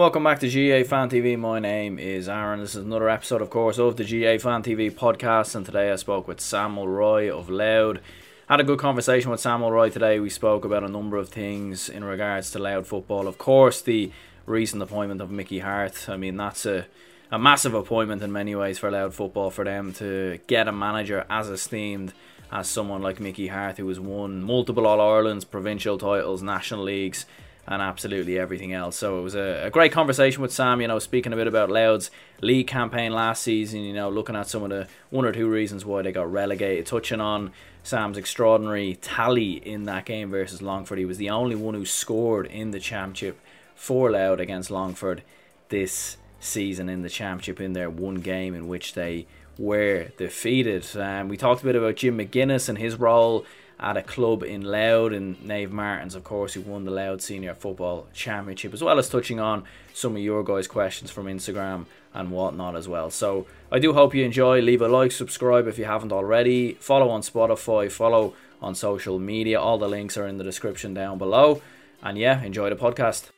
Welcome back to GAA Fan TV. My name is Aaron. This is another episode, of course, of the GAA Fan TV podcast. And today I spoke with Sam Mulroy of Louth. Had a good conversation with Sam Mulroy today. We spoke about a number of things in regards to Louth football. Of course, the recent appointment of Mickey Harte. I mean, that's a, a massive appointment in many ways for Louth football for them to get a manager as esteemed as someone like Mickey Harte, who has won multiple All Irelands, provincial titles, national leagues and absolutely everything else. So it was a, a, great conversation with Sam, you know, speaking a bit about Louth's league campaign last season, you know, looking at some of the one or two reasons why they got relegated, touching on Sam's extraordinary tally in that game versus Longford. He was the only one who scored in the championship for Louth against Longford this season in the championship in their one game in which they were defeated. Um, we talked a bit about Jim McGuinness and his role at a club in Louth and Naomh Martins, of course, who won the Louth Senior Football Championship, as well as touching on some of your guys' questions from Instagram and whatnot as well. So I do hope you enjoy. Leave a like, subscribe if you haven't already. Follow on Spotify, follow on social media. All the links are in the description down below. And yeah, enjoy the podcast.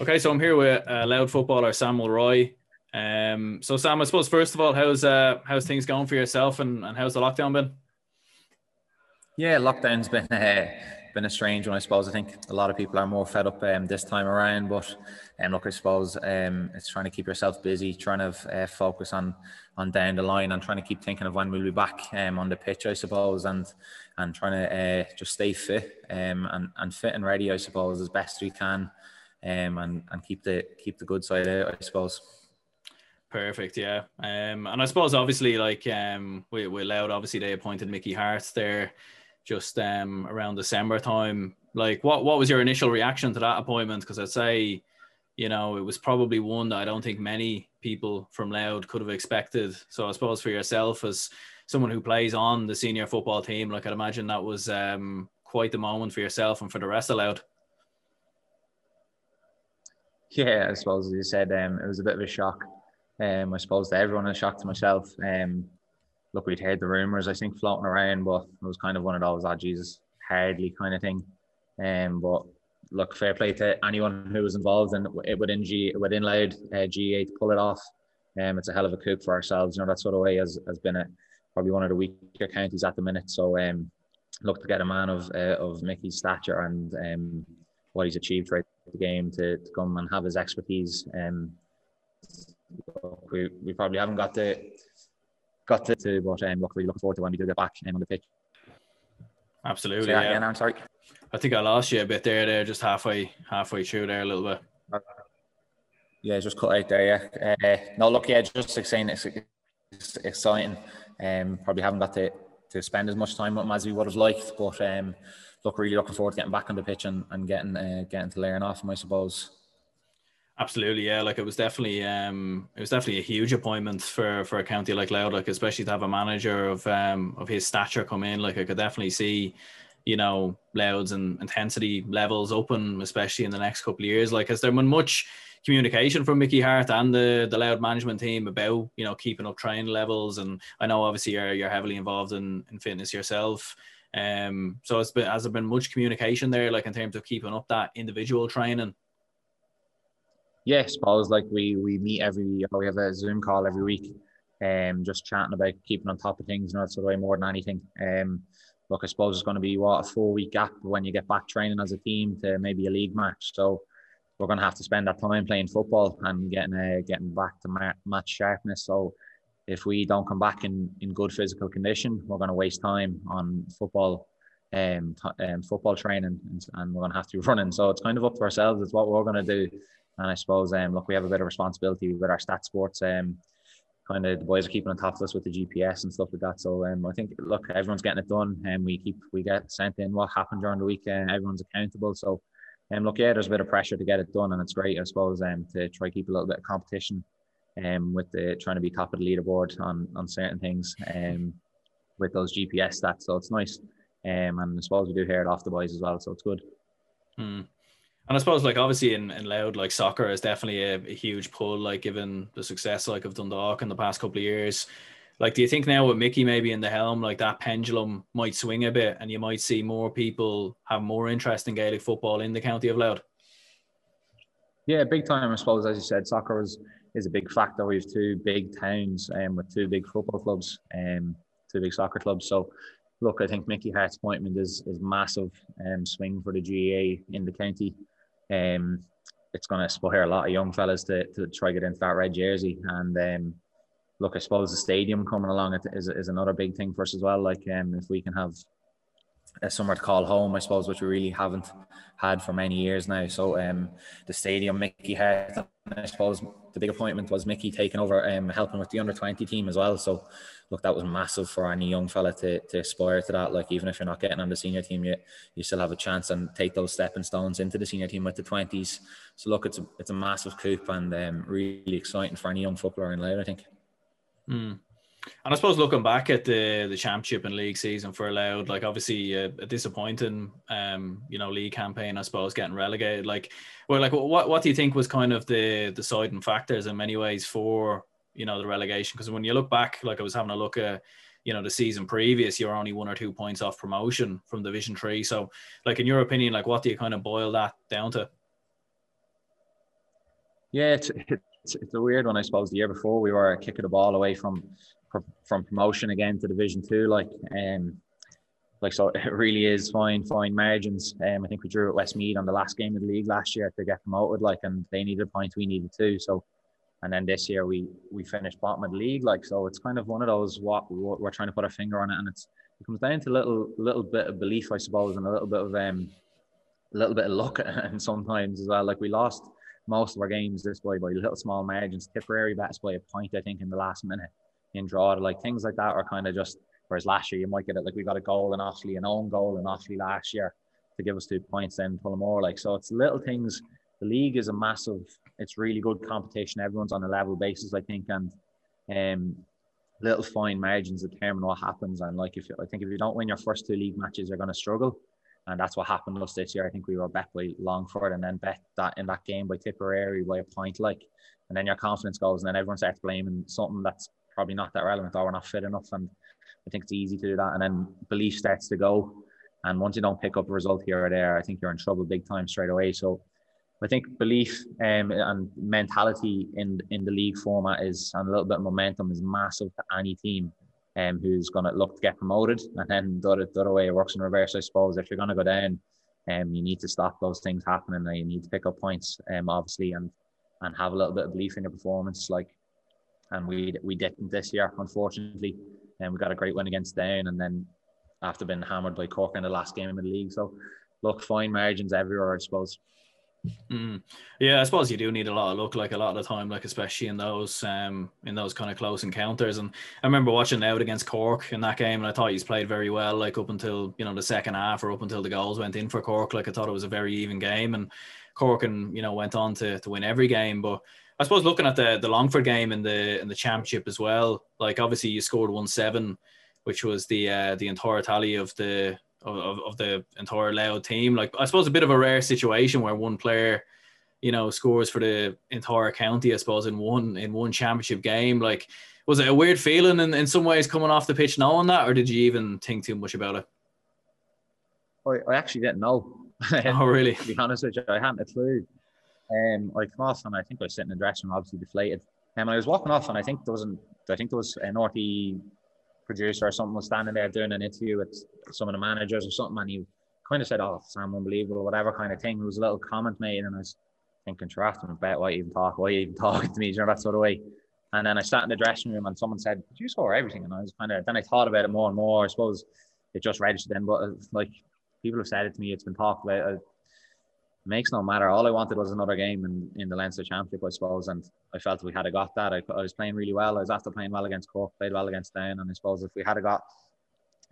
Okay, so I'm here with uh, Louth footballer Sam Mulroy. Um, so Sam, I suppose first of all, how's uh, how's things going for yourself, and, and how's the lockdown been? Yeah, lockdown's been uh, been a strange one, I suppose. I think a lot of people are more fed up um, this time around, but um, look, I suppose um, it's trying to keep yourself busy, trying to uh, focus on on down the line, and trying to keep thinking of when we'll be back um, on the pitch, I suppose, and and trying to uh, just stay fit um, and and fit and ready, I suppose, as best we can, um, and and keep the keep the good side out, I suppose. Perfect, yeah. Um, and I suppose obviously like um, we we Louth obviously they appointed Mickey Harte there just um, around December time. Like, what what was your initial reaction to that appointment? Because I'd say, you know, it was probably one that I don't think many people from Louth could have expected. So I suppose for yourself as someone who plays on the senior football team, like I'd imagine that was um, quite the moment for yourself and for the rest of Louth. Yeah, I suppose as you said, um, it was a bit of a shock. Um, I suppose to everyone, a shock to myself. Um, look, we'd heard the rumors, I think, floating around, but it was kind of one of those, oh, Jesus, hardly kind of thing. Um, but look, fair play to anyone who was involved and it within G within Louth uh, GAA to pull it off. Um, it's a hell of a coup for ourselves. You know that sort of way has, has been a, probably one of the weaker counties at the minute. So um, look to get a man of uh, of Mickey's stature and um, what he's achieved throughout the game to, to come and have his expertise. Um, we, we probably haven't got the got to, to but um, look, really looking forward to when we do get back um, on the pitch. Absolutely. yeah. I'm sorry. I think I lost you a bit there, there, just halfway, halfway through there a little bit. Yeah, just cut out there. Yeah. Uh, no, look, yeah, just saying it's, it's exciting. Um, probably haven't got to, to spend as much time with him as we would have liked, but um, look, really looking forward to getting back on the pitch and, and getting uh, getting to learn off him, I suppose. Absolutely, yeah. Like it was definitely, um, it was definitely a huge appointment for for a county like Louth. Like especially to have a manager of um of his stature come in. Like I could definitely see, you know, Louth's and intensity levels open, especially in the next couple of years. Like has there been much communication from Mickey Harte and the the Louth management team about you know keeping up training levels? And I know obviously you're you're heavily involved in in fitness yourself. Um, so it's been has there been much communication there, like in terms of keeping up that individual training? Yeah, I suppose like we we meet every we have a Zoom call every week, um, just chatting about keeping on top of things and that's the way more than anything. Um, look, I suppose it's going to be what a four week gap when you get back training as a team to maybe a league match. So we're going to have to spend that time playing football and getting uh, getting back to match sharpness. So if we don't come back in in good physical condition, we're going to waste time on football. Um, t- um, football training and, and we're going to have to be running. So it's kind of up to ourselves. It's what we're going to do and I suppose, um, look, we have a bit of responsibility with our stat sports. Um, kind of the boys are keeping on top of us with the GPS and stuff like that. So um, I think, look, everyone's getting it done, and we keep we get sent in what happened during the week, and everyone's accountable. So, um, look, yeah, there's a bit of pressure to get it done, and it's great, I suppose, um, to try keep a little bit of competition, um, with the trying to be top of the leaderboard on on certain things, um, with those GPS stats. So it's nice, um, and I suppose we do hear it off the boys as well. So it's good. Hmm. And I suppose, like, obviously in, in Louth, like, soccer is definitely a, a, huge pull, like, given the success, like, of Dundalk in the past couple of years. Like, do you think now with Mickey maybe in the helm, like, that pendulum might swing a bit and you might see more people have more interest in Gaelic football in the county of Louth? Yeah, big time. I suppose, as you said, soccer is, is a big factor. We have two big towns um, with two big football clubs and um, two big soccer clubs. So, look, I think Mickey Harte's appointment is is massive um, swing for the GAA in the county. Um, it's going to inspire a lot of young fellas to, to try get into that red jersey. And um, look, I suppose the stadium coming along is, is another big thing for us as well. Like um, if we can have a somewhere to call home, I suppose, which we really haven't had for many years now. So um, the stadium, Mickey Harte, I suppose the big appointment was Mickey taking over, um, helping with the under twenty team as well. So look, that was massive for any young fella to, to aspire to that. Like even if you're not getting on the senior team yet, you still have a chance and take those stepping stones into the senior team with the twenties. So look, it's a it's a massive coup and um, really exciting for any young footballer in Louth, I think. Mm. And I suppose looking back at the the championship and league season for Louth, like obviously a, a, disappointing, um, you know, league campaign. I suppose getting relegated. Like, well, like what what do you think was kind of the deciding factors in many ways for you know the relegation? Because when you look back, like I was having a look at, you know, the season previous, you're only one or two points off promotion from Division Three. So, like in your opinion, like what do you kind of boil that down to? Yeah, it's, it's, it's a weird one, I suppose. The year before, we were kicking the ball away from from promotion again to Division Two. Like, um, like so, it really is fine, fine margins. Um, I think we drew at Westmeath on the last game of the league last year to get promoted. Like, and they needed points, we needed two. So, and then this year we we finished bottom of the league. Like, so it's kind of one of those what we're trying to put our finger on it, and it's it comes down to a little little bit of belief, I suppose, and a little bit of um, a little bit of luck, and sometimes as well. Like we lost most of our games this way by little small margins. Tipperary bats by a point, I think, in the last minute in draw. Like things like that are kind of just. Whereas last year you might get it like we got a goal in Offaly, an own goal in Offaly last year to give us two points, then more Like so, it's little things. The league is a massive. It's really good competition. Everyone's on a level basis, I think, and um, little fine margins determine what happens. And like if I think if you don't win your first two league matches, you're going to struggle. And that's what happened us this year. I think we were bet by Longford and then bet that in that game by Tipperary by a point, like, and then your confidence goes, and then everyone starts blaming something that's probably not that relevant or we're not fit enough. And I think it's easy to do that. And then belief starts to go. And once you don't pick up a result here or there, I think you're in trouble big time straight away. So I think belief um, and mentality in in the league format is and a little bit of momentum is massive to any team um, who's going to look to get promoted. And then the other, the other way it works in reverse, I suppose. If you're going to go down, um, you need to stop those things happening. And you need to pick up points, um, obviously, and and have a little bit of belief in your performance. Like and we we didn't this year, unfortunately. And we got a great win against Down, and then after being hammered by Cork in the last game in the league. So, look, fine margins everywhere, I suppose. Mm. Yeah, I suppose you do need a lot of luck, like a lot of the time, like especially in those um in those kind of close encounters. And I remember watching out against Cork in that game, and I thought he's played very well, like up until you know the second half or up until the goals went in for Cork. Like I thought it was a very even game, and Cork and you know went on to to win every game, but I suppose looking at the the Longford game in the in the championship as well, like obviously you scored one seven, which was the uh, the entire tally of the of, of the entire Louth team. Like I suppose a bit of a rare situation where one player, you know, scores for the entire county. I suppose in one in one championship game. Like, was it a weird feeling in, in some ways coming off the pitch knowing that, or did you even think too much about it? I, I actually didn't know. oh really? to be honest with you, I hadn't a clue. Um, I come off and I think I was sitting in the dressing room, obviously deflated. Um, and I was walking off and I think there was an, I think there was an RTÉ producer or something was standing there doing an interview with some of the managers or something, and he kind of said, "Oh, Sam, unbelievable," or whatever kind of thing. There was a little comment made, and I was thinking, "Sure, after bet why even talk? Why even talking to me?" You know that sort of way. And then I sat in the dressing room, and someone said, "Did you score everything?" And I was kind of then I thought about it more and more. I suppose it just registered then, but uh, like people have said it to me, it's been talked about makes no matter. All I wanted was another game in, in the Leinster Championship, I suppose, and I felt we had got that. I, I was playing really well. I was after playing well against Cork, played well against Down, and I suppose if we had got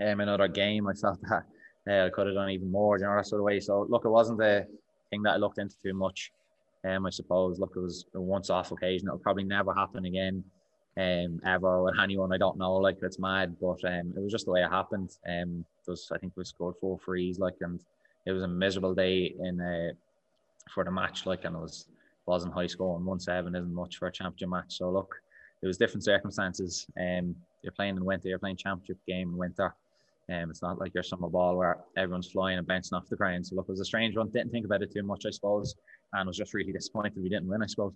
um, another game, I felt that uh, I could have done even more, you know, that sort of way. So look, it wasn't the thing that I looked into too much. Um, I suppose. Look, it was a once-off occasion. It'll probably never happen again, um, ever with anyone. I don't know. Like it's mad, but um, it was just the way it happened. Um, was I think we scored four frees, like, and it was a miserable day in uh, for the match. Like, and it was wasn't high score and one seven isn't much for a championship match. So look, it was different circumstances. Um, you're playing in winter, you're playing championship game in winter. Um, it's not like you're summer ball where everyone's flying and bouncing off the ground. So look, it was a strange one. Didn't think about it too much, I suppose, and was just really disappointed we didn't win. I suppose.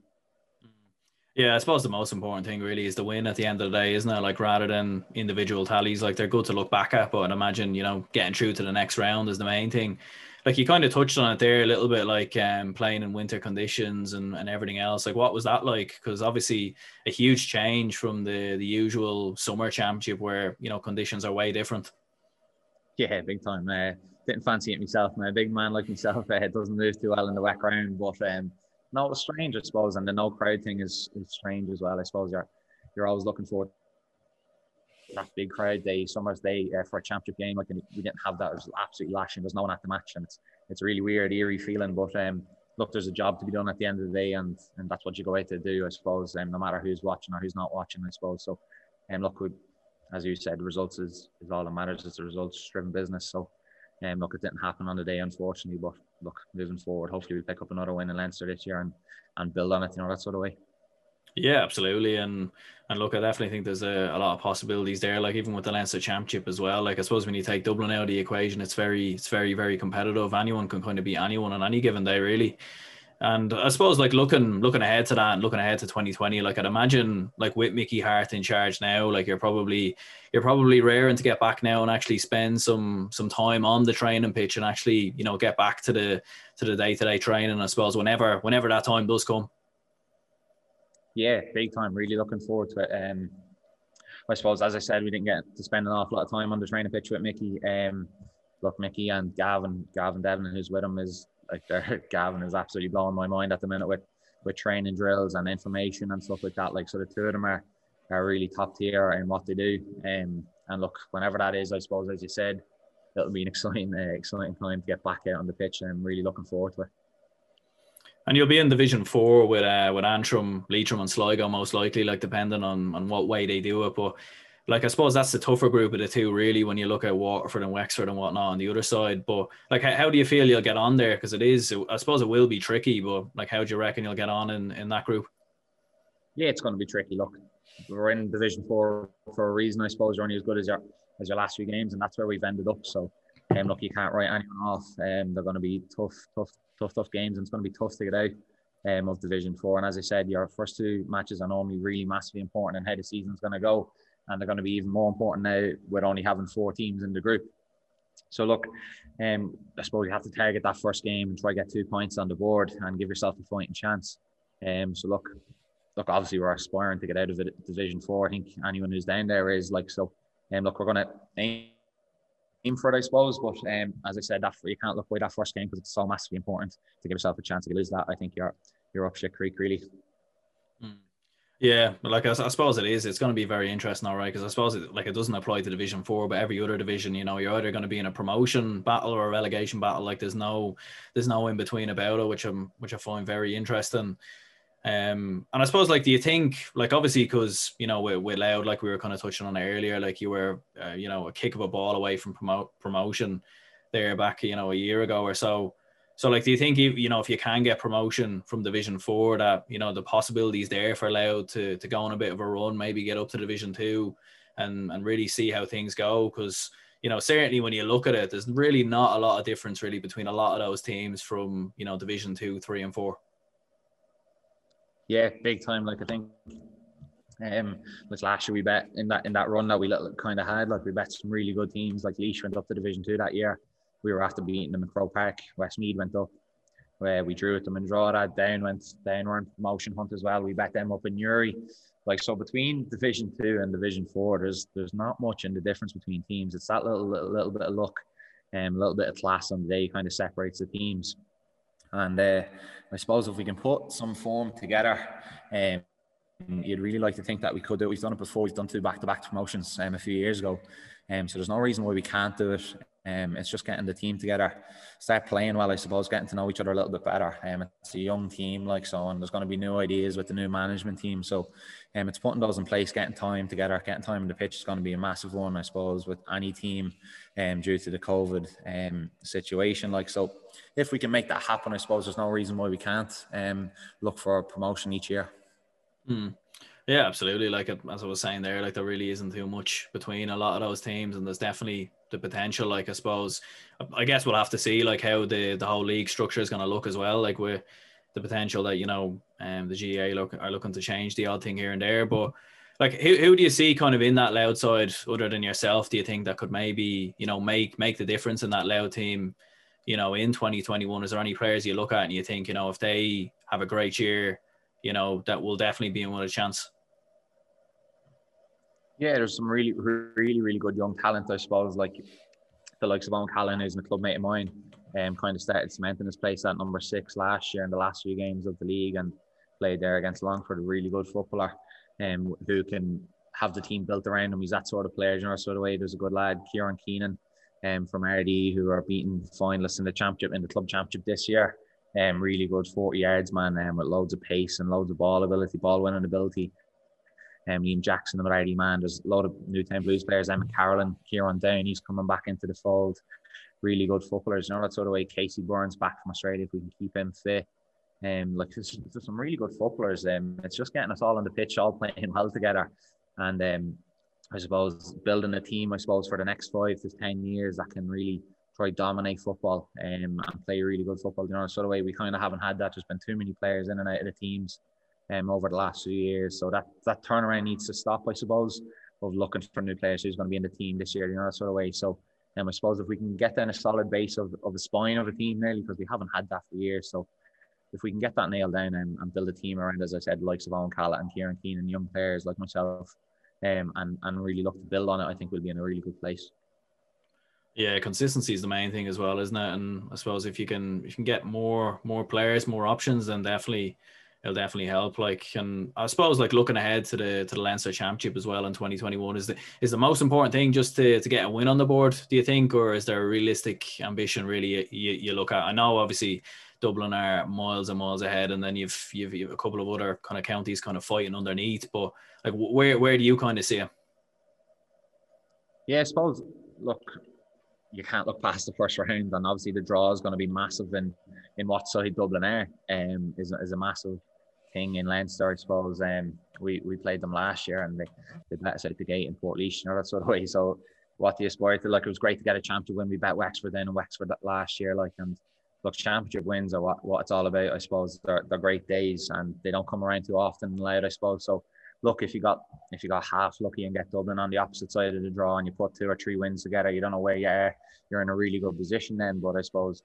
Yeah, I suppose the most important thing really is the win at the end of the day, isn't it? Like rather than individual tallies, like they're good to look back at, but I imagine you know getting through to the next round is the main thing. Like you kind of touched on it there a little bit, like um, playing in winter conditions and, and everything else. Like what was that like? Because obviously a huge change from the the usual summer championship where you know conditions are way different. Yeah, big time. Uh, didn't fancy it myself. My big man like myself uh, doesn't move too well in the wet ground, but um, no, it's strange, I suppose, and the no crowd thing is, is strange as well. I suppose you're you're always looking for that big crowd day, summer's day uh, for a championship game. Like we didn't have that. It was absolutely lashing. There's no one at the match, and it's it's a really weird, eerie feeling. But um, look, there's a job to be done at the end of the day, and and that's what you go out to do, I suppose. Um, no matter who's watching or who's not watching, I suppose. So, um, look, we, as you said, results is, is all that matters. It's a results-driven business. So, um, look, it didn't happen on the day, unfortunately. But look, moving forward, hopefully we pick up another win in Leinster this year and, and build on it, you know, that sort of way. Yeah, absolutely. And and look, I definitely think there's a, a lot of possibilities there. Like even with the Leinster Championship as well. Like I suppose when you take Dublin out of the equation, it's very it's very very competitive. Anyone can kind of be anyone on any given day, really. And I suppose like looking looking ahead to that and looking ahead to 2020, like I'd imagine like with Mickey Harte in charge now, like you're probably you're probably raring to get back now and actually spend some some time on the training pitch and actually you know get back to the to the day to day training. I suppose whenever whenever that time does come. Yeah, big time. Really looking forward to it. Um, I suppose as I said, we didn't get to spend an awful lot of time on the training pitch with Mickey. Um, look, Mickey and Gavin, Gavin Devlin, who's with him, is like Gavin is absolutely blowing my mind at the minute with with training drills and information and stuff like that. Like so, the two of them are are really top tier in what they do. Um, and look, whenever that is, I suppose as you said, it'll be an exciting uh, exciting time to get back out on the pitch, and I'm really looking forward to it. And you'll be in Division Four with uh, with Antrim, Leitrim, and Sligo most likely, like depending on on what way they do it. But like I suppose that's the tougher group of the two, really, when you look at Waterford and Wexford and whatnot on the other side. But like, how, how do you feel you'll get on there? Because it is, I suppose it will be tricky. But like, how do you reckon you'll get on in in that group? Yeah, it's going to be tricky. Look, we're in Division Four for a reason, I suppose. You're only as good as your as your last few games, and that's where we've ended up. So, um, look, you can't write anyone off. Um, they're going to be tough, tough, tough, tough games, and it's going to be tough to get out. Um, of Division Four, and as I said, your first two matches are normally really massively important, and how the season's going to go and they're going to be even more important now with only having four teams in the group. So look, um, I suppose you have to target that first game and try to get two points on the board and give yourself a fighting chance. Um, so look, look, obviously we're aspiring to get out of it, Division Four. I think anyone who's down there is like so. Um, look, we're going to aim, aim for it, I suppose. But um, as I said, that you can't look away that first game because it's so massively important to give yourself a chance. If you lose that, I think you're you're up shit creek really. Mm. Yeah, like I, I, suppose it is. It's going to be very interesting, all right. Because I suppose it like it doesn't apply to Division Four, but every other division, you know, you're either going to be in a promotion battle or a relegation battle. Like there's no, there's no in between about it, which I'm, which I find very interesting. Um, and I suppose like, do you think like obviously because you know we're, we're Louth, like we were kind of touching on earlier, like you were, uh, you know, a kick of a ball away from promote promotion there back, you know, a year ago or so so, like, do you think you you know if you can get promotion from Division Four, that you know the possibilities there for Louth to to go on a bit of a run, maybe get up to Division Two, and and really see how things go? Because you know certainly when you look at it, there's really not a lot of difference really between a lot of those teams from you know Division Two, Three, and Four. Yeah, big time. Like I think um, like last year we bet in that in that run that we kind of had, like we bet some really good teams. Like Laois went up to Division Two that year we were after beating them in Croke Park. Westmeath went up. Where we drew at them in Drogheda. Down went down were in promotion hunt as well. We bet them up in Newry. Like so between Division Two and Division Four, there's there's not much in the difference between teams. It's that little little, little bit of luck and um, a little bit of class on the day kind of separates the teams. And uh, I suppose if we can put some form together, um, you'd really like to think that we could do. We've done it before. We've done two back-to-back promotions um, a few years ago. Um, so there's no reason why we can't do it. Um, it's just getting the team together, start playing well, I suppose, getting to know each other a little bit better. Um, it's a young team, like so, and there's going to be new ideas with the new management team. So, um, it's putting those in place, getting time together, getting time in the pitch is going to be a massive one, I suppose, with any team, um, due to the COVID um situation. Like so, if we can make that happen, I suppose there's no reason why we can't um look for promotion each year. Mm. Yeah, absolutely. Like as I was saying there, like there really isn't too much between a lot of those teams, and there's definitely the potential. Like I suppose, I guess we'll have to see like how the the whole league structure is going to look as well. Like with the potential that you know, um, the GAA look are looking to change the odd thing here and there, but like who, who do you see kind of in that Louth side other than yourself? Do you think that could maybe you know make make the difference in that Louth team? You know, in 2021, is there any players you look at and you think you know if they have a great year, you know that will definitely be in with a chance? Yeah, there's some really, really, really good young talent, I suppose, like the likes of Owen Callan, who's a clubmate of mine, um, kind of started cementing his place at number six last year in the last few games of the league and played there against Longford, a really good footballer um, who can have the team built around him. He's that sort of player, you know, sort of way. There's a good lad, Kieran Keenan, um, from Ardee, who are beating finalists in the championship, in the club championship this year. Um, really good 40 yards man um, with loads of pace and loads of ball ability, ball winning ability um, Liam Jackson, the righty man. There's a lot of new Newtown Blues players. Emmet Carolan, Kieran Down, he's coming back into the fold. Really good footballers. You know, that sort of way. Casey Burns back from Australia, if we can keep him fit. Um, like there's, there's some really good footballers. Um, it's just getting us all on the pitch, all playing well together, and um, I suppose building a team. I suppose for the next five to ten years that can really try to dominate football um, and play really good football. You know, sort of way we kind of haven't had that. There's been too many players in and out of the teams um, over the last few years. So that that turnaround needs to stop, I suppose, of looking for new players who's going to be in the team this year, you know, that sort of way. So um, I suppose if we can get down a solid base of, of the spine of a team really, because we haven't had that for years. So if we can get that nailed down and, and build a team around, as I said, likes of Owen Callan and Kieran Keenan, young players like myself, um, and, and really look to build on it, I think we'll be in a really good place. Yeah, consistency is the main thing as well, isn't it? And I suppose if you can if you can get more more players, more options, then definitely it'll definitely help. Like, and I suppose like looking ahead to the to the Leinster Championship as well in 2021 is the is the most important thing just to, to get a win on the board. Do you think, or is there a realistic ambition really you, you look at? I know obviously Dublin are miles and miles ahead, and then you've you've, you've a couple of other kind of counties kind of fighting underneath. But like, where where do you kind of see it? Yeah, I suppose. Look, you can't look past the first round, and obviously the draw is going to be massive in in what side Dublin are. Um, is is a massive thing in Leinster, I suppose. Um, we we played them last year, and they they let us out the gate in Portlaoise, you know that sort of way. So what do you aspire to? Like it was great to get a championship win. We bet Wexford then and Wexford last year, like and look, championship wins are what, what it's all about. I suppose they're, they're great days, and they don't come around too often. Louth, I suppose. So look, if you got if you got half lucky and get Dublin on the opposite side of the draw, and you put two or three wins together, you don't know where you are. You're in a really good position then. But I suppose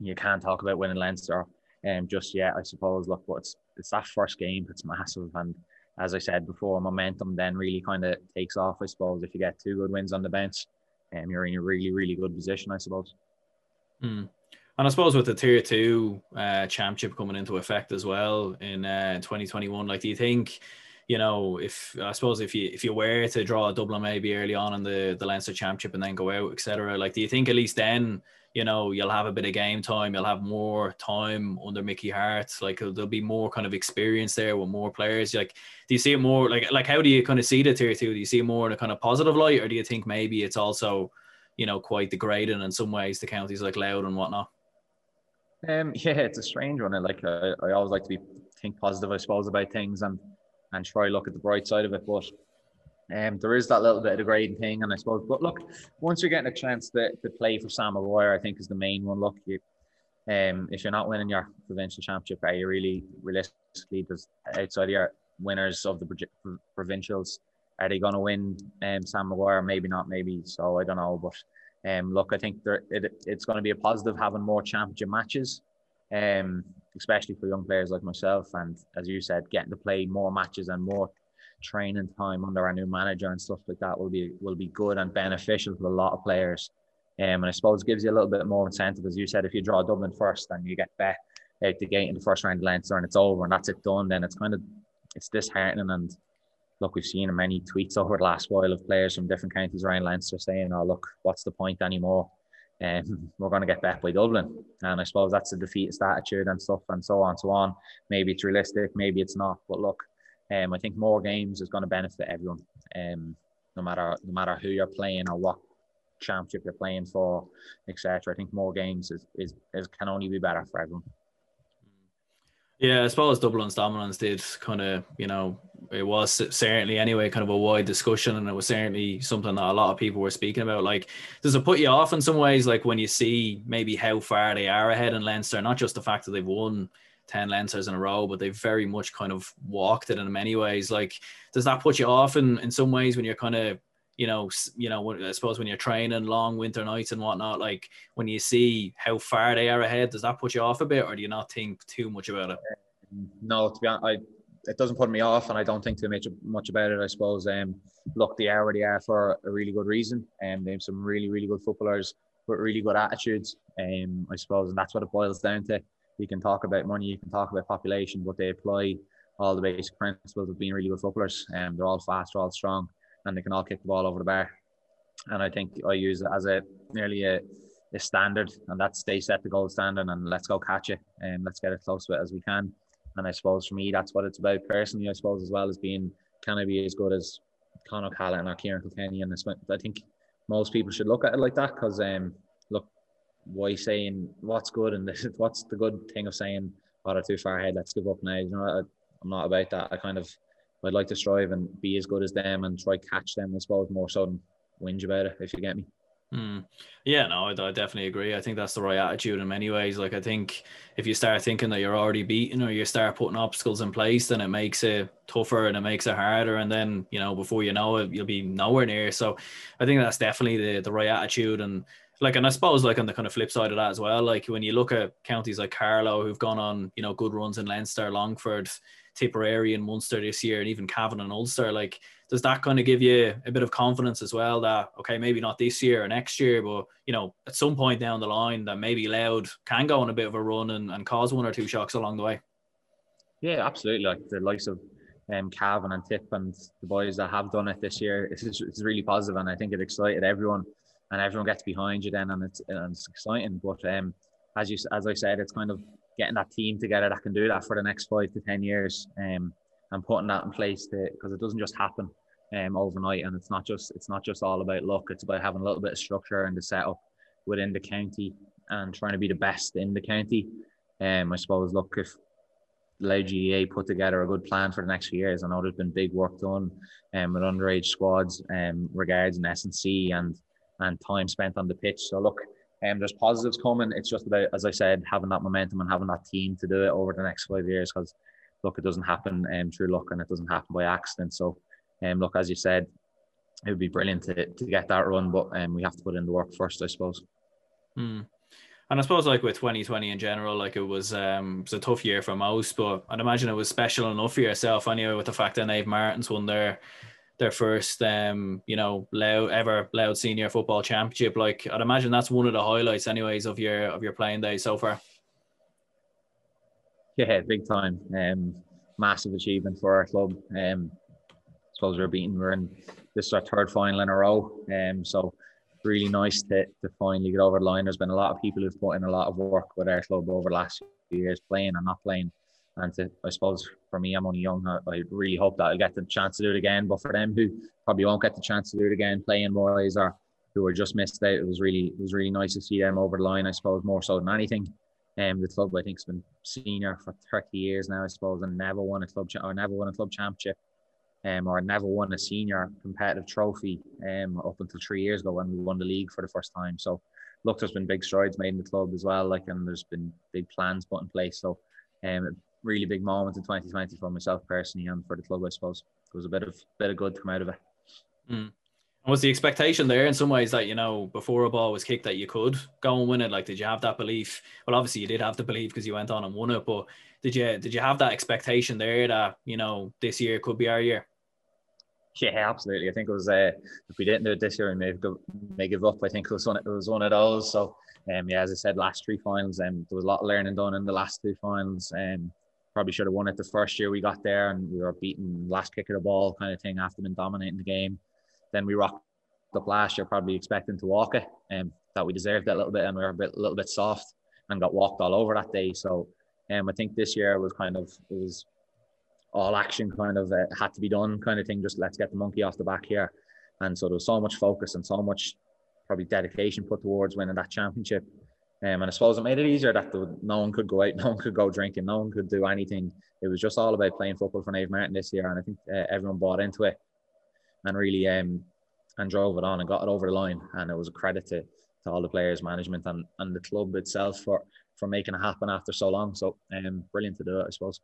you can't talk about winning Leinster um, just yet. I suppose. Look, but it's it's that first game. It's massive, and as I said before, momentum then really kind of takes off. I suppose if you get two good wins on the bench, um, you're in a really really good position. I suppose. Mm. And I suppose with the tier two uh, championship coming into effect as well in uh, 2021, like, do you think, you know, if I suppose if you if you were to draw a Dublin maybe early on in the the Leinster championship and then go out, etc., like, do you think at least then you know, you'll have a bit of game time, you'll have more time under Mickey Harte. Like there'll be more kind of experience there with more players. Like, do you see it more like like how do you kind of see the tier two? Do you see more in a kind of positive light, or do you think maybe it's also, you know, quite degrading in some ways to counties like Louth and whatnot? Um, yeah, it's a strange one. I Like I, I always like to be think positive, I suppose, about things and and try look at the bright side of it. But um, there is that little bit of the grading thing, and I suppose. But look, once you're getting a chance to, to play for Sam Maguire, I think is the main one. Look, you, um, if you're not winning your provincial championship, are you really realistically because outside your winners of the provincials, are they going to win um, Sam Maguire? Maybe not, maybe so. I don't know, but um, look, I think there, it, it's going to be a positive having more championship matches, um, especially for young players like myself. And as you said, getting to play more matches and more training time under our new manager and stuff like that will be will be good and beneficial for a lot of players. Um, and I suppose gives you a little bit more incentive, as you said, if you draw Dublin first and you get back out the gate in the first round of Leinster and it's over and that's it done, then it's kind of it's disheartening. And look, we've seen many tweets over the last while of players from different counties around Leinster saying, "Oh, look, what's the point anymore? Um, we're going to get back by Dublin." And I suppose that's a defeatist attitude and stuff and so on and so on. Maybe it's realistic, maybe it's not. But look, um, I think more games is going to benefit everyone. Um, no matter no matter who you're playing or what championship you're playing for, etc. I think more games is, is, is can only be better for everyone. Yeah, I suppose Dublin's dominance did kind of, you know, it was certainly anyway kind of a wide discussion, and it was certainly something that a lot of people were speaking about. Like, does it put you off in some ways, like when you see maybe how far they are ahead in Leinster, not just the fact that they've won 10 Leinsters in a row, but they've very much kind of walked it in many ways. Like, does that put you off in, in some ways when you're kind of you know, you know, I suppose when you're training long winter nights and whatnot, like when you see how far they are ahead, does that put you off a bit, or do you not think too much about it? No, to be honest, I it doesn't put me off, and I don't think too much much about it. I suppose. Um, look, they are where they are for a really good reason, and um, they have some really really good footballers with really good attitudes. Um, I suppose, and that's what it boils down to. You can talk about money, you can talk about population, but they apply all the basic principles of being really good footballers. And um, they're all fast, they're all strong and they can all kick the ball over the bar. And I think I use it as a nearly a, a standard, and that's they set the gold standard, and let's go catch it, and let's get as close to it as we can. And I suppose for me, that's what it's about personally. I suppose as well as being can I be as good as Con O'Callaghan or Kieran Kilkenny, and I think most people should look at it like that because um, look, why saying what's good and this, what's the good thing of saying oh they're too far ahead, let's give up now. You know, I, I'm not about that. I kind of I'd like to strive and be as good as them and try catch them, I suppose, more so than whinge about it, if you get me. Mm. Yeah, no, I, I, definitely agree. I think that's the right attitude in many ways. Like, I think if you start thinking that you're already beaten or you start putting obstacles in place, then it makes it tougher and it makes it harder. And then, you know, before you know it, you'll be nowhere near. So I think that's definitely the, the right attitude. And like, and I suppose, like, on the kind of flip side of that as well, like, when you look at counties like Carlow who've gone on, you know, good runs in Leinster, Longford, Tipperary and Munster this year, and even Cavan and Ulster. Like, does that kind of give you a bit of confidence as well that okay, maybe not this year or next year, but you know, at some point down the line, that maybe Louth can go on a bit of a run and, and cause one or two shocks along the way. Yeah, absolutely. Like the likes of um, Cavan and Tip and the boys that have done it this year, it's, it's really positive, and I think it excited everyone, and everyone gets behind you then, and it's and it's exciting. But um, as you as I said, it's kind of getting that team together that can do that for the next five to ten years, um, and putting that in place because it doesn't just happen um, overnight, and it's not just it's not just all about luck. It's about having a little bit of structure and the setup within the county and trying to be the best in the county. Um, I suppose look if Louth GAA put together a good plan for the next few years. I know there's been big work done um, with underage squads um, regards in S&C and and time spent on the pitch. So look, um, there's positives coming. It's just about, as I said, having that momentum and having that team to do it over the next five years. Because look, it doesn't happen um, through luck and it doesn't happen by accident. So, um, look, as you said, it would be brilliant to, to get that run, but um, we have to put in the work first, I suppose. Hmm. And I suppose like with 2020 in general, like it was um it was a tough year for most, but I'd imagine it was special enough for yourself anyway with the fact that Naomh Martin's won their their first um you know Louth ever Louth senior football championship. Like I'd imagine that's one of the highlights anyways of your of your playing day so far. Yeah big time. Um massive achievement for our club. Um I suppose we're beating we're in this is our third final in a row. Um so really nice to, to finally get over the line. There's been a lot of people who've put in a lot of work with our club over the last few years playing and not playing and to, I suppose for me, I'm only young. I, really hope that I'll get the chance to do it again. But for them who probably won't get the chance to do it again, playing boys or who were just missed out, it was really it was really nice to see them over the line. I suppose more so than anything. Um, the club I think has been senior for 30 years now. I suppose and never won a club or never won a club championship. Um, or never won a senior competitive trophy um, up until three years ago when we won the league for the first time. So, look, there's been big strides made in the club as well, like, and there's been big plans put in place. So, um, really big moment in 2020 for myself personally and for the club, I suppose. It was a bit of bit of good to come out of it. Mm. Was the expectation there in some ways that you know before a ball was kicked that you could go and win it? Like, did you have that belief? Well, obviously you did have the belief because you went on and won it, but did you did you have that expectation there that you know this year could be our year? Yeah, absolutely. I think it was. Uh, if we didn't do it this year, we may, may give up. I think it was one. It was one of those. So, um, yeah, as I said, last three finals, um, there was a lot of learning done in the last two finals. Um, probably should have won it the first year we got there and we were beating last kick of the ball kind of thing after been dominating the game. Then we rocked up last year, probably expecting to walk it and um, that we deserved that a little bit and we were a bit a little bit soft and got walked all over that day. So um, I think this year was kind of it was all action kind of uh, had to be done kind of thing. Just let's get the monkey off the back here. And so there was so much focus and so much probably dedication put towards winning that championship Um, and I suppose it made it easier that the, no one could go out, no one could go drinking, no one could do anything. It was just all about playing football for Naomh Martin this year, and I think uh, everyone bought into it and really um, and drove it on and got it over the line. And it was a credit to, to all the players, management, and, and the club itself for for making it happen after so long. So um, brilliant to do it, I suppose.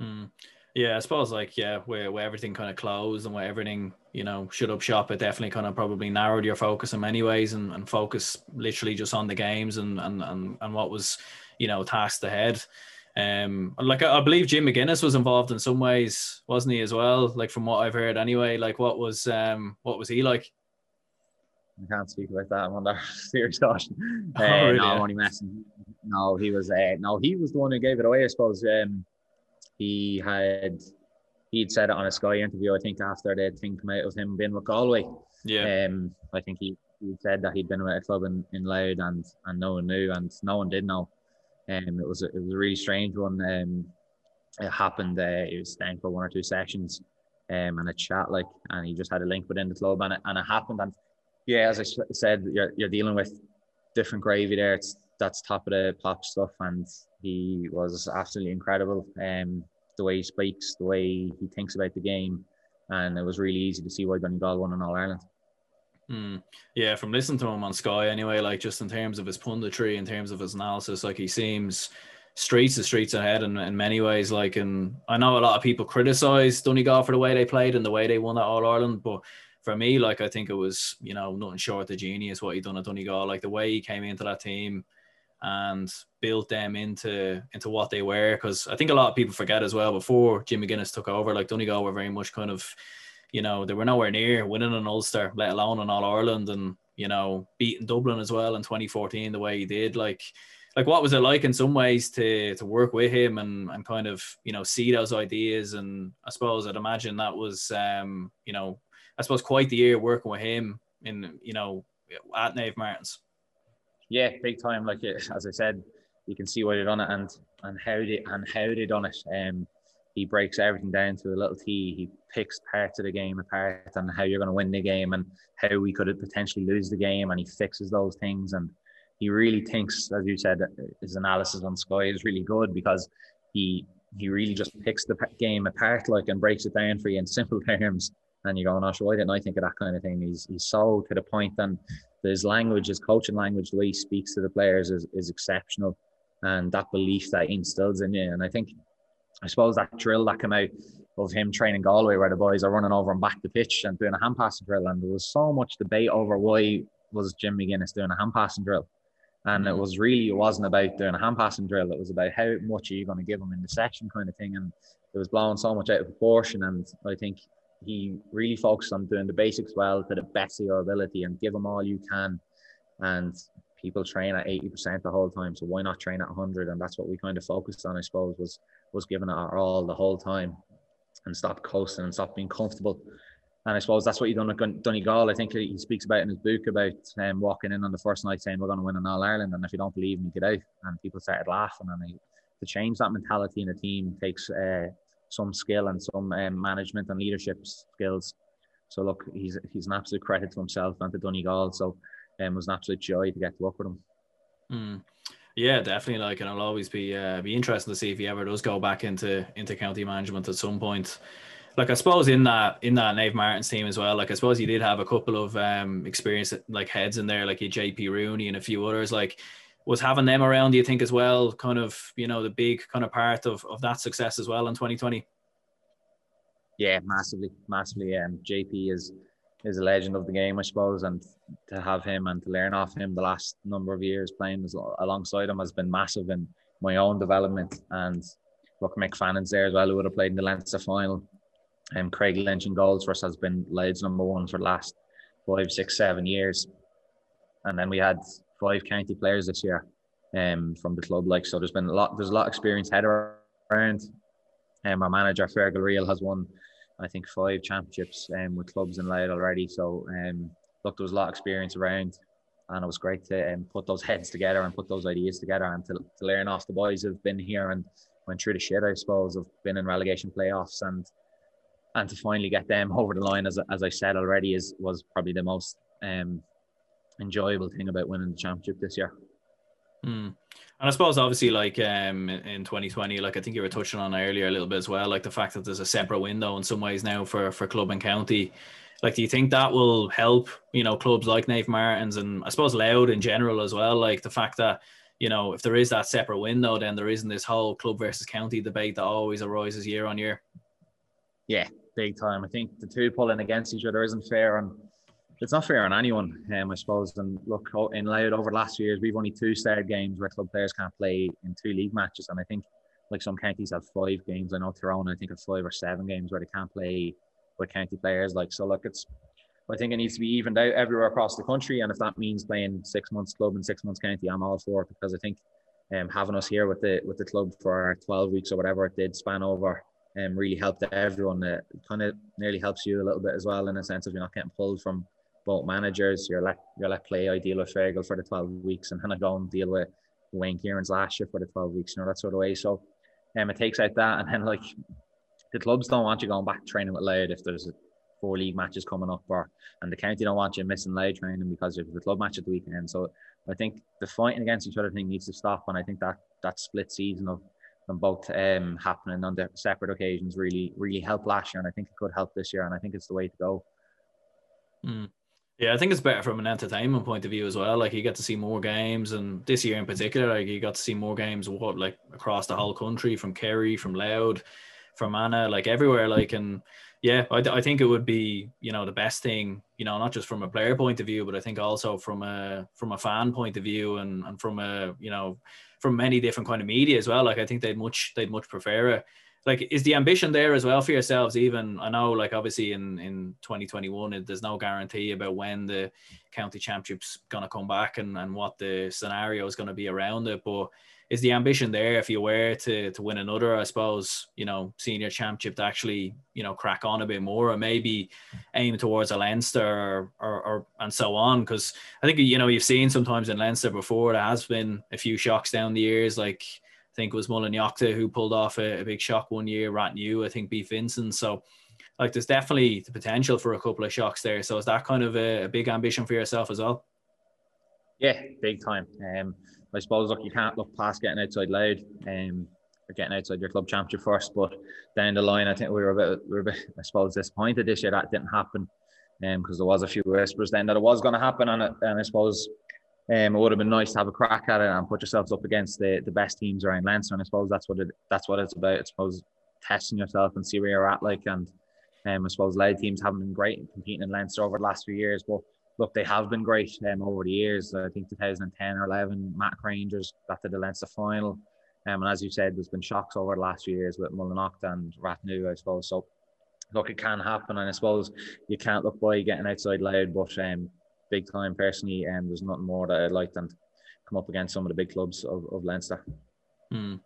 Mm. Yeah, I suppose like yeah, where, where everything kind of closed and where everything you know shut up shop, it definitely kind of probably narrowed your focus in many ways and, and focus literally just on the games and and and, and what was you know tasked ahead. Um, like I, I believe Jim McGuinness was involved in some ways, wasn't he as well? Like from what I've heard, anyway. Like what was um what was he like? I can't speak about that. I'm under serious caution. Oh, uh, really? No, I'm only messing. No, he was. Uh, no, he was the one who gave it away. I suppose. Um, he had he'd said it on a Sky interview. I think after the thing come out of him being with Galway. Yeah. Um, I think he, he said that he'd been with a club in, in Louth and and no one knew and no one did know. Um, it was a, it was a really strange one. Um, it happened. Uh, it was staying for one or two sessions, um, and a chat like, and he just had a link within the club, and it, and it happened. And yeah, as I said, you're you're dealing with different gravy there. It's that's top of the pop stuff, and he was absolutely incredible. Um, the way he speaks, the way he thinks about the game, and it was really easy to see why Donegal won in All Ireland. Mm. Yeah, from listening to him on Sky, anyway, like just in terms of his punditry, in terms of his analysis, like he seems streets the streets ahead in, in many ways. Like, and I know a lot of people criticize Donegal for the way they played and the way they won that All Ireland, but for me, like I think it was, you know, nothing short of genius what he done at Donegal. Like the way he came into that team and built them into into what they were. Because I think a lot of people forget as well. Before Jim McGuinness took over, like Donegal were very much kind of you know, they were nowhere near winning an Ulster, let alone an All Ireland, and you know, beating Dublin as well in 2014 the way he did. Like, like what was it like in some ways to to work with him and and kind of you know see those ideas? And I suppose I'd imagine that was um, you know, I suppose quite the year working with him in you know at Naomh Martins. Yeah, big time. Like as I said, you can see why they done it and and how they and how they done it. Um, he breaks everything down to a little T. He picks parts of the game apart and how you're going to win the game and how we could potentially lose the game, and he fixes those things. And he really thinks, as you said, his analysis on Sky is really good because he he really just picks the game apart like and breaks it down for you in simple terms. And you go, "No, sure, why didn't I think of that kind of thing?" He's he's so to the point, and his language, his coaching language, the way he speaks to the players is is exceptional, and that belief that he instills in you. And I think I suppose that drill that came out of him training Galway, where the boys are running over and back the pitch and doing a hand passing drill, and there was so much debate over why was Jim McGuinness doing a hand passing drill, and it mm. was really it wasn't about doing a hand passing drill; it was about how much are you going to give them in the section, kind of thing, and it was blowing so much out of proportion. And I think he really focused on doing the basics well to the best of your ability and give them all you can. And people train at 80% the whole time. So why not train at 100? And that's what we kind of focused on, I suppose, was was giving it our all the whole time and stop coasting and stop being comfortable. And I suppose that's what you done at Donegal. I think he speaks about in his book about um, walking in on the first night saying we're going to win an All Ireland, and if you don't believe me, get out. And people started laughing. And I, to change that mentality in a team takes uh, some skill and some um, management and leadership skills. So look, he's he's an absolute credit to himself and to Donegal. So um, it was an absolute joy to get to work with him. Mm. Yeah, definitely. Like, and it'll always be uh, be interesting to see if he ever does go back into into county management at some point. Like, I suppose in that in that Naomh Martin's team as well. Like, I suppose he did have a couple of um experience like heads in there, like JP Rooney and a few others. Like, was having them around, do you think, as well, kind of, you know, the big kind of part of, of that success as well in 2020? Yeah, massively, massively. Um, JP is is a legend of the game, I suppose, and to have him and to learn off him the last number of years playing alongside him has been massive in my own development. And look, Mick Fannon's there as well, who would have played in the Leinster final. And um, Craig Lynch in goals for us has been Louth's number one for the last five, six, seven years. And then we had five county players this year um, from the club. Like so, there's been a lot. There's a lot of experience head around. Um, our manager Fergal Real has won I think five championships um, with clubs in Louth already. So um, look, there was a lot of experience around, and it was great to um, put those heads together and put those ideas together and to, to learn off the boys who've been here and went through the shit, I suppose, of been in relegation playoffs and and to finally get them over the line, as, as I said already, is was probably the most um, enjoyable thing about winning the championship this year. Mm. And I suppose obviously like um in 2020, like I think you were touching on earlier a little bit as well, like the fact that there's a separate window in some ways now for for club and county. Like, do you think that will help, you know, clubs like Naomh Martins and I suppose Louth in general as well? Like the fact that, you know, if there is that separate window, then there isn't this whole club versus county debate that always arises year on year. Yeah, big time. I think the two pulling against each other isn't fair and it's not fair on anyone, um, I suppose. And look, in Louth over the last few years, we've only two started games where club players can't play in two league matches. And I think like some counties have five games. I know Tyrone, I think, have five or seven games where they can't play with county players. Like so, look, it's I think it needs to be evened out everywhere across the country. And if that means playing six months club and six months county, I'm all for it because I think um, having us here with the with the club for 12 weeks or whatever it did span over um, really helped everyone. It kind of nearly helps you a little bit as well in a sense of you're not getting pulled from both managers. You're let you're let play. I deal with Fergal for the 12 weeks and then I go and deal with Wayne Kierans last year for the 12 weeks, you know, that sort of way. So um, it takes out that and then like the clubs don't want you going back training with Louth if there's four league matches coming up, or and the county don't want you missing Louth training because of the club match at the weekend. So I think the fighting against each other thing needs to stop, and I think that that split season of them both um, happening on the separate occasions really really helped last year, and I think it could help this year, and I think it's the way to go. Mm. Yeah, I think it's better from an entertainment point of view as well. Like you get to see more games, and this year in particular, like you got to see more games. What like across the whole country, from Kerry, from Louth, Anna, like everywhere. Like, and yeah, I, I think it would be, you know, the best thing, you know, not just from a player point of view, but I think also from a, from a fan point of view and, and from a, you know, from many different kind of media as well. Like, I think they'd much, they'd much prefer it. Like, is the ambition there as well for yourselves? Even I know, like, obviously in in 2021, there's no guarantee about when the county championship's gonna come back and and what the scenario is gonna be around it. But is the ambition there if you were to to win another, I suppose, you know, senior championship to actually, you know, crack on a bit more or maybe aim towards a Leinster or, or, or and so on? Because I think you know you've seen sometimes in Leinster before there has been a few shocks down the years, like I think it was Mullin who pulled off a, a big shock one year, Rathnew, I think beat Vincent. So like there's definitely the potential for a couple of shocks there. So is that kind of a, a big ambition for yourself as well? Yeah, big time. Um, I suppose look, you can't look past getting outside Louth um, or getting outside your club championship first. But down the line, I think we were a bit, we were a bit, I suppose, disappointed this year that didn't happen. Um, because there was a few whispers then that it was going to happen, and, and I suppose um, it would have been nice to have a crack at it and put yourselves up against the, the best teams around Leinster. And I suppose that's what it that's what it's about. I suppose testing yourself and see where you're at. Like, and um, I suppose Louth teams haven't been great competing in Leinster over the last few years, but look, they have been great um, over the years. I think 2010 or 11, Mattock Rangers got to the Leinster final. Um, and as you said, there's been shocks over the last few years with Mullinalaghta and Rathnew, I suppose. So, look, it can happen. And I suppose you can't look by getting outside Louth, but um, big time personally, and um, there's nothing more that I'd like than come up against some of the big clubs of, of Leinster. Mm.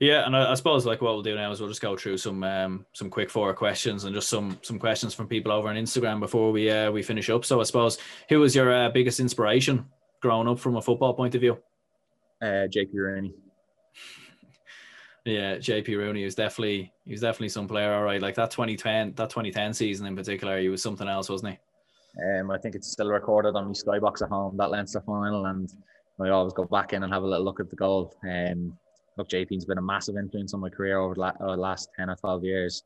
Yeah, and I, I, suppose like what we'll do now is we'll just go through some um, some quick four questions and just some some questions from people over on Instagram before we uh, we finish up. So I suppose who was your uh, biggest inspiration growing up from a football point of view? Uh, JP Rooney. yeah, JP Rooney was definitely he was definitely some player. All right, like that 2010 that 2010 season in particular, he was something else, wasn't he? Um, I think it's still recorded on my skybox at home that Leinster final, and I always go back in and have a little look at the goal. Um, look, JP's been a massive influence on my career over the uh, last 10 or 12 years,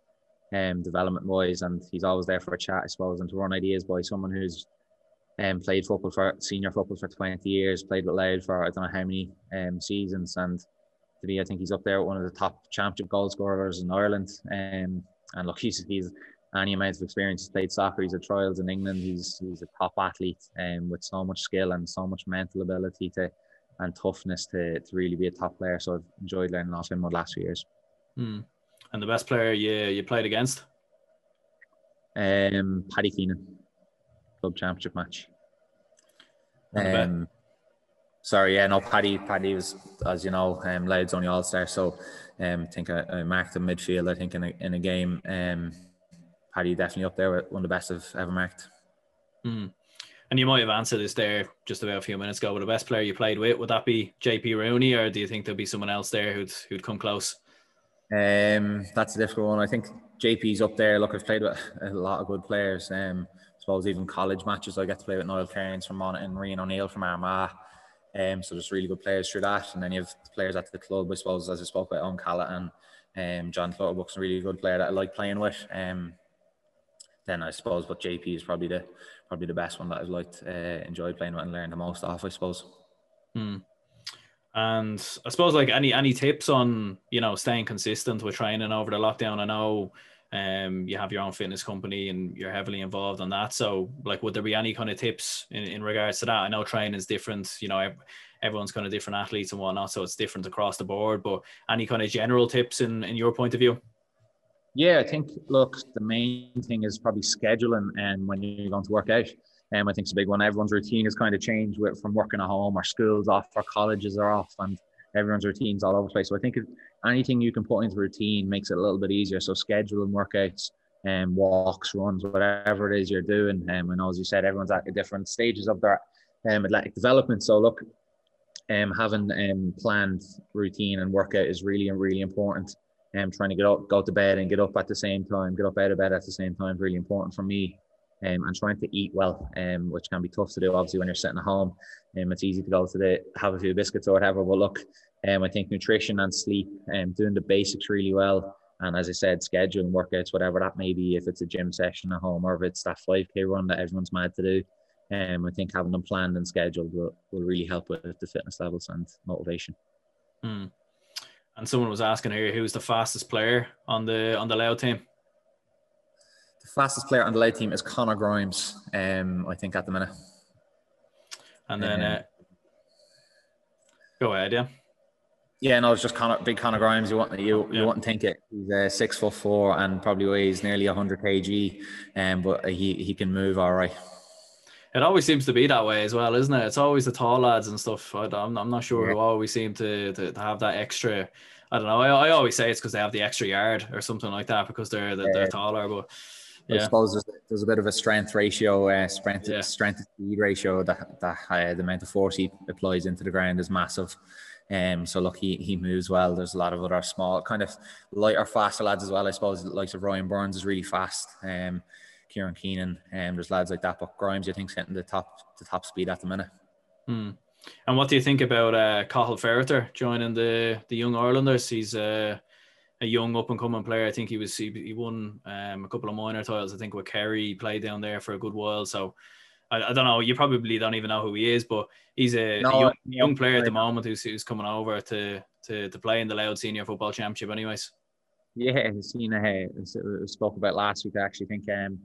um, development wise, and he's always there for a chat, I suppose, and to run ideas by someone who's um, played football for senior football for 20 years, played with Louth for I don't know how many um, seasons, and to me, I think he's up there one of the top championship goal scorers in Ireland. Um, and look, he's he's any amount of experience. He's played soccer. He's at trials in England. He's he's a top athlete um, with so much skill and so much mental ability to and toughness to, to really be a top player. So I've enjoyed learning off him over the last few years. Hmm. And the best player you you played against? Um, Paddy Keenan, club championship match. Um, sorry, yeah, no, Paddy. Paddy was, as you know, um, Louth's only All Star, so um, I think I, I marked the midfield. I think in a in a game, um, Paddy definitely up there with one of the best I've ever marked. Mm. And you might have answered this there just about a few minutes ago. But the best player you played with would that be JP Rooney, or do you think there'll be someone else there who'd who'd come close? Um, that's a difficult one. I think JP's up there. Look, I've played with a lot of good players. Um, I suppose even college matches, I get to play with Niall Kearns from Monaghan, Rian O'Neill from Armagh. Um, so there's really good players through that, and then you have players at the club. I suppose as I spoke about, Owen Callan and um, John Clutterbuck's a really good player that I like playing with. Um, then I suppose, but JP is probably the probably the best one that I've liked, uh, enjoyed playing with and learned the most off. I suppose. Hmm. And I suppose like any any tips on you know staying consistent with training over the lockdown. I know um you have your own fitness company and you're heavily involved on that. So like, would there be any kind of tips in, in regards to that? I know training is different. You know, everyone's kind of different athletes and whatnot, so it's different across the board. But any kind of general tips in in your point of view? Yeah, I think look, the main thing is probably scheduling and when you're going to work out. Um, I think it's a big one. Everyone's routine has kind of changed with, from working at home, our schools off, our colleges are off, and everyone's routines all over the place. So I think anything you can put into routine makes it a little bit easier. So scheduling workouts and um, walks, runs, whatever it is you're doing. Um, and as you said, everyone's at different stages of their um, athletic development. So look, um, having um, planned routine and workout is really, really important. Um, trying to get up, go to bed and get up at the same time, get up out of bed at the same time is really important for me um, and trying to eat well, um, which can be tough to do obviously when you're sitting at home. Um, it's easy to go to the have a few biscuits or whatever, but look, um, I think nutrition and sleep um, doing the basics really well. And as I said, scheduling workouts, whatever that may be, if it's a gym session at home or if it's that 5K run that everyone's mad to do, um, I think having them planned and scheduled will, will really help with the fitness levels and motivation. Hmm. And someone was asking here, was the fastest player on the on the Louth team? The fastest player on the Louth team is Connor Grimes, um, I think, at the minute. And then, um, uh, go ahead, yeah. Yeah, no, it's just Connor, big Connor Grimes. You want you you yeah. wouldn't think it. He's uh, six foot four and probably weighs nearly hundred kg, um, but he he can move all right. It always seems to be that way as well, isn't it? It's always the tall lads and stuff. I, am I'm not sure yeah. who always seem to, to, to have that extra I don't know. I, I always say it's because they have the extra yard or something like that because they're they're, they're taller. But yeah. I suppose there's, there's, a bit of a strength ratio, uh, strength yeah. strength to speed ratio that that uh, the amount of force he applies into the ground is massive. Um, so look, he, he moves well. There's a lot of other small, kind of lighter, faster lads as well. I suppose the likes of Ryan Burns is really fast. Um, Kieran Keenan, um, there's lads like that. But Grimes, I think, hitting the top the top speed at the minute. Hmm. And what do you think about uh, Cathal Ferriter joining the the Young Irelanders? He's uh, a young up and coming player. I think he was he, he won um, a couple of minor titles. I think with Kerry, he played down there for a good while. So I, I, don't know. You probably don't even know who he is, but he's a, no, a young, young, player at the moment who's, who's coming over to, to to play in the Louth Senior Football Championship. Anyways. Yeah, he's seen uh, spoke about last week. I actually think um,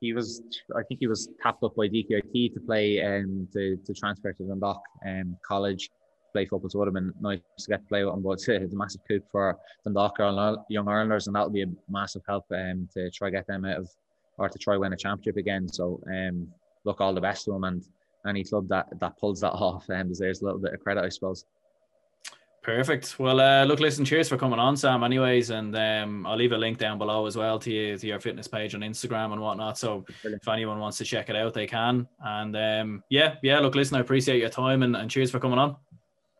he was, I think he was tapped up by DKIT to play um, to, to transfer to Dundalk um, College, play football. So it would have been nice to get to play with him. But it's a massive coup for Dundalk Young Irelanders, and that'll be a massive help um, to try get them out of, or to try win a championship again. So um, look, all the best to him, and any club that that pulls that off um, deserves a little bit of credit, I suppose. Perfect. Well, uh, look, listen, cheers for coming on, Sam. Anyways, and um, I'll leave a link down below as well to you to your fitness page on Instagram and whatnot. So Brilliant. if anyone wants to check it out, they can. And um, yeah, yeah. Look, listen, I appreciate your time and, and cheers for coming on.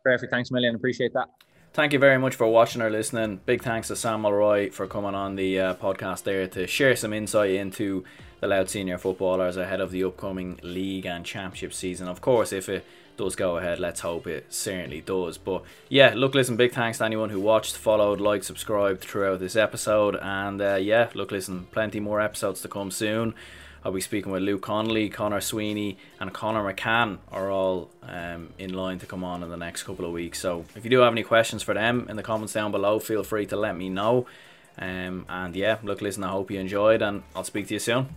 Perfect. Thanks a million. Appreciate that. Thank you very much for watching or listening. Big thanks to Sam Mulroy for coming on the uh, podcast there to share some insight into the Louth Senior footballers ahead of the upcoming league and championship season. Of course, if it does go ahead. Let's hope it certainly does. But yeah, look, listen, big thanks to anyone who watched, followed, liked, subscribed throughout this episode. And uh, yeah, look, listen, plenty more episodes to come soon. I'll be speaking with Luke Connolly, Connor Sweeney, and Connor McCann are all um, in line to come on in the next couple of weeks. So if you do have any questions for them in the comments down below, feel free to let me know. Um, and yeah, look, listen, I hope you enjoyed, and I'll speak to you soon.